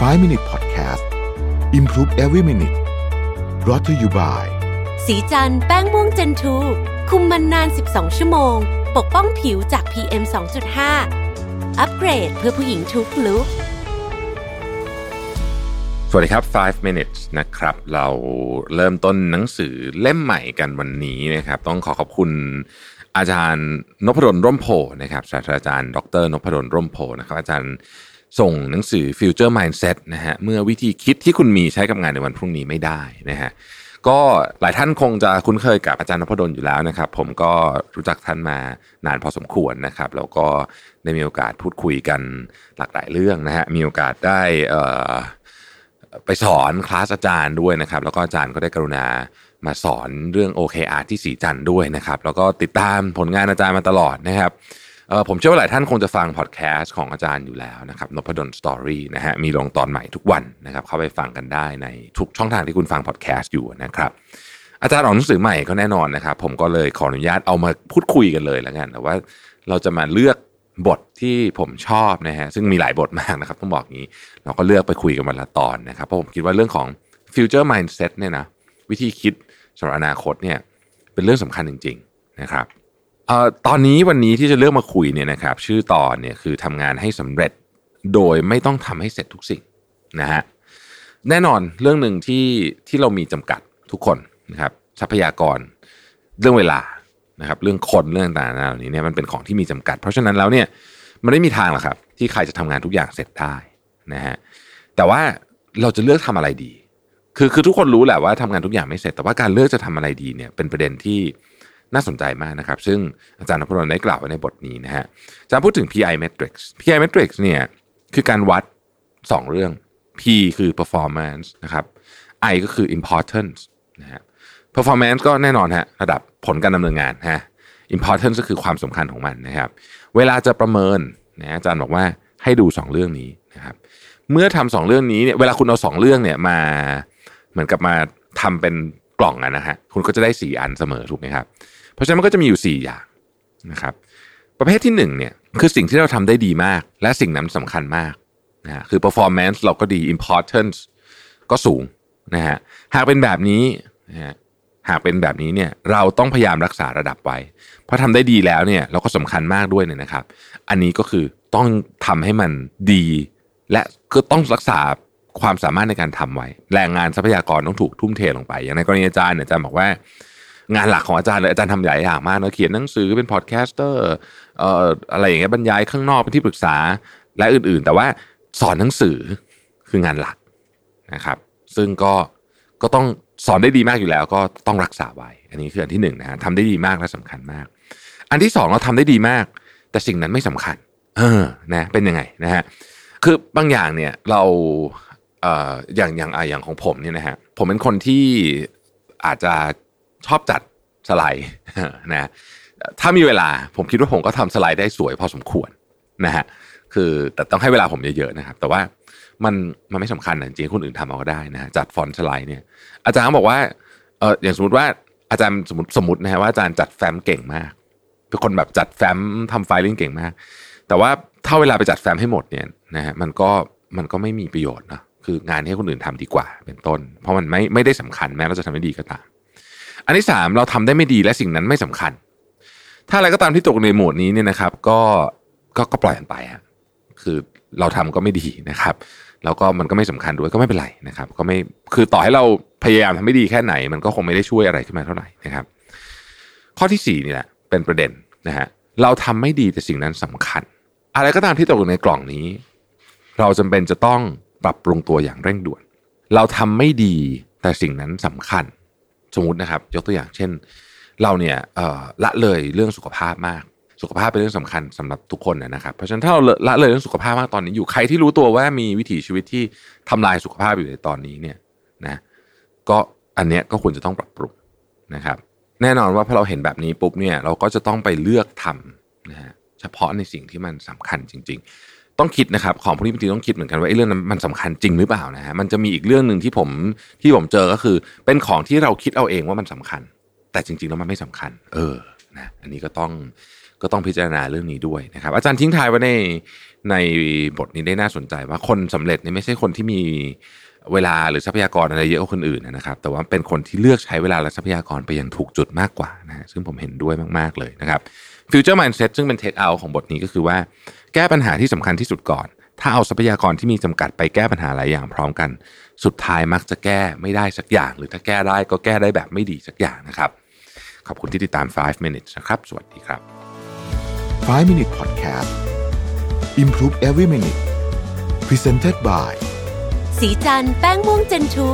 5 Minute Podcast Improve Every Minute brought to you by สีจันแป้งม่วงเจนทูคุมมันนาน 12 ชั่วโมง ปกป้องผิวจาก PM 2.5 อัปเกรดเพื่อผู้หญิงทุกลุกสวัสดีครับ 5 minutes นะครับ เราเริ่มต้นหนังสือเล่มใหม่กันวันนี้นะครับ ต้องขอขอบคุณอาจารย์นพดลร่มโพนะครับศาสตราจารย์ ดรนพดลร่มโพนะครับ อาจารย์ ส่งหนังสือ Future Mindset นะฮะเมื่อวิธีคิดที่คุณมีใช้กับงานในวันพรุ่งนี้ไม่ได้นะฮะก็หลายท่านคงจะคุ้นเคยกับอาจารย์นพดลอยู่แล้วนะครับ ผมก็รู้จักท่านมานานพอสมควรนะครับ แล้วก็ได้มีโอกาสพูดคุยกันหลากหลายเรื่องนะฮะมีโอกาสได้ไปสอนคลาสอาจารย์ด้วยนะครับ แล้วก็อาจารย์ก็ได้กรุณามาสอนเรื่อง OKR ที่สีจันด้วยนะครับ แล้วก็ติดตามผลงานอาจารย์มาตลอดนะครับ ผมเชื่อว่าหลายท่านคงจะฟังพอดแคสต์ของอาจารย์อยู่แล้วนะครับนพดล Story นะฮะมีลงตอนใหม่ทุกวันนะครับเข้าไปฟังกันได้ในทุกช่องทางที่คุณฟังพอดแคสต์อยู่นะครับอาจารย์ออกหนังสือใหม่ก็แน่นอนนะครับ ผมก็เลยขออนุญาตเอามาพูดคุยกันเลยแล้วกันแต่ว่าเราจะมาเลือกบทที่ผมชอบนะฮะซึ่งมีหลายบทมากนะครับต้องบอกงี้ เราก็เลือกไปคุยกันวันละตอนนะครับเพราะผมคิดว่าเรื่องของ future mindset เนี่ยนะวิธีคิดสำหรับอนาคตเนี่ยเป็นเรื่องสำคัญจริง ๆ นะครับ เอ่อตอนนี้วันนี้ที่จะเลือกมาคุยเนี่ยนะครับ ชื่อตอนเนี่ยคือทำงานให้สำเร็จโดยไม่ต้องทำให้เสร็จทุกสิ่งนะฮะแน่นอนเรื่องหนึ่งที่ที่เรามีจำกัดทุกคนนะครับทรัพยากรเรื่องเวลานะครับ เรื่องคนเรื่องต่างๆเหล่านี้เนี่ยมันเป็นของที่มีจำกัด เพราะฉะนั้นแล้วเนี่ยมันไม่มีทางหรอกครับ ที่ใครจะทำงานทุกอย่างเสร็จได้นะฮะแต่ว่าเราจะเลือกทำอะไรดี คือคือทุกคนรู้แหละว่าทำงานทุกอย่างไม่เสร็จ แต่ว่าการเลือกจะทำอะไรดีเนี่ยเป็นประเด็นที่ น่าสนใจมากนะครับ ซึ่งอาจารย์นพดลได้กล่าวไว้ในบทนี้นะฮะอาจารย์พูดถึง PI metrics PI metrics เนี่ยคือการวัด 2 เรื่อง P คือ performance นะครับ I ก็คือ importance นะฮะ performance ก็แน่นอนฮะระดับผลการดำเนินงานฮะ importance ก็คือความสำคัญของมันนะครับ เวลาจะประเมินนะอาจารย์บอกว่าให้ดู 2 เรื่องนี้นะครับ เมื่อทำสองเรื่องนี้เนี่ยเวลาคุณเอาสองเรื่องเนี่ยมาเหมือนกับมาทำเป็นกล่องอะนะฮะคุณก็จะได้สี่อันเสมอถูกไหมครับ เพราะฉะนั้นมันก็จะมีอยู่สี่อย่างนะครับ ประเภทที่หนึ่งเนี่ยคือสิ่งที่เราทำได้ดีมาก และสิ่งนั้นสำคัญมากนะคือ performance เราก็ดี importance ก็สูงนะฮะหากเป็นแบบนี้นะฮะหากเป็นแบบนี้เนี่ยเราต้องพยายามรักษาระดับไว้ เพราะทำได้ดีแล้วเนี่ยเราก็สำคัญมากด้วยเนี่ยนะครับ อันนี้ก็คือต้องทำให้มันดี และก็ต้องรักษาความสามารถในการทำไว้ แรงงานทรัพยากรต้องถูกทุ่มเทลงไป อย่างในกรณีอาจารย์เนี่ยอาจารย์บอกว่า งานหลักของอาจารย์เลยอาจารย์ทำหลายอย่างมากนะเขียนหนังสือเป็น podcaster เอ่ออะไรอย่างเงี้ยบรรยายข้างนอกเป็นที่ปรึกษาและอื่นๆ แต่ว่าสอนหนังสือคืองานหลักนะครับ ซึ่งก็ก็ต้องสอนได้ดีมากอยู่แล้ว ก็ต้องรักษาไว้ อันนี้คืออันที่หนึ่งนะฮะทำได้ดีมากและสำคัญมาก อันที่สองเราทำได้ดีมาก แต่สิ่งนั้นไม่สำคัญ เออนะเป็นยังไงนะฮะคือบางอย่างเนี่ยเราเอ่ออย่างอย่างอะอย่างของผมเนี่ยนะฮะผมเป็นคนที่อาจจะ ชอบจัดสไลด์นะถ้ามีเวลาผมคิดว่าผมก็ทำสไลด์ได้สวยพอสมควรนะฮะคือแต่ต้องให้เวลาผมเยอะๆนะครับ แต่ว่ามันมันไม่สำคัญนะจริงๆคนอื่นทำเอาก็ได้นะจัดฟอนต์สไลด์เนี่ย อาจารย์บอกว่าเอออย่างสมมติว่าอาจารย์สมมติสมมตินะฮะว่าอาจารย์จัดแฟ้มเก่งมากเป็นคนแบบจัดแฟ้มทำไฟลิ่งเก่งมาก แต่ว่าถ้าเวลาไปจัดแฟ้มให้หมดเนี่ยนะฮะมันก็มันก็ไม่มีประโยชน์นะคืองานที่ให้คนอื่นทำดีกว่าเป็นต้น เพราะมันไม่ไม่ได้สำคัญแม้เราจะทำได้ดีก็ตาม อันที่สามเราทำได้ไม่ดีและสิ่งนั้นไม่สำคัญ ถ้าอะไรก็ตามที่ตกในโหมดนี้เนี่ยนะครับ ก็ก็ก็ปล่อยมันไปฮะคือเราทำก็ไม่ดีนะครับ แล้วก็มันก็ไม่สำคัญด้วยก็ไม่เป็นไรนะครับ ก็ไม่คือต่อให้เราพยายามทำไม่ดีแค่ไหน มันก็คงไม่ได้ช่วยอะไรขึ้นมาเท่าไหร่นะครับ ข้อที่สี่นี่แหละเป็นประเด็นนะฮะเราทำไม่ดีแต่สิ่งนั้นสำคัญ อะไรก็ตามที่ตกอยู่ในกล่องนี้ เราจำเป็นจะต้องปรับปรุงตัวอย่างเร่งด่วน เราทำไม่ดีแต่สิ่งนั้นสำคัญ สมมตินะครับ ยกตัวอย่างเช่น เราเนี่ยละเลยเรื่องสุขภาพมาก สุขภาพเป็นเรื่องสำคัญสำหรับทุกคนนะครับ เพราะฉะนั้นถ้าเราละเลยเรื่องสุขภาพมากตอนนี้อยู่ใครที่รู้ตัวว่ามีวิถีชีวิตที่ทำลายสุขภาพอยู่ในตอนนี้เนี่ยนะก็อันเนี้ยก็ควรจะต้องปรับปรุงนะครับ แน่นอนว่าพอเราเห็นแบบนี้ปุ๊บเนี่ยเราก็จะต้องไปเลือกทำนะฮะเฉพาะในสิ่งที่มันสำคัญจริง ต้องคิดนะครับของพวกนี้บางทีต้องคิดเหมือนกันว่าไอ้เรื่องนั้นมันสำคัญจริงหรือเปล่านะฮะมันจะมีอีกเรื่องหนึ่งที่ผมที่ผมเจอก็คือ เป็นของที่เราคิดเอาเองว่ามันสำคัญ แต่จริง ๆ แล้วมันไม่สำคัญ เออนะอันนี้ก็ต้องก็ต้องพิจารณาเรื่องนี้ด้วยนะครับ อาจารย์ทิ้งทายไว้ในในบทนี้ได้น่าสนใจว่าคนสำเร็จเนี่ยไม่ใช่คนที่มี เวลาหรือทรัพยากรอะไรเยอะกว่าคนอื่นนะครับ แต่ว่าเป็นคนที่เลือกใช้เวลาและทรัพยากรไปอย่างถูกจุดมากกว่านะซึ่งผมเห็นด้วยมากๆเลยนะครับ Future Mindset ซึ่งเป็นเทคเอาของบทนี้ก็คือว่า แก้ปัญหาที่สำคัญที่สุดก่อน ถ้าเอาทรัพยากรที่มีจำกัดไปแก้ปัญหาหลายอย่างพร้อมกัน สุดท้ายมักจะแก้ไม่ได้สักอย่าง หรือถ้าแก้ได้ก็แก้ได้แบบไม่ดีสักอย่างนะครับ ขอบคุณที่ติดตาม 5 minutes นะครับ สวัสดีครับ 5 Minute Podcast Improve Every Minute Presented by สีจันแป้งม่วงเจนทู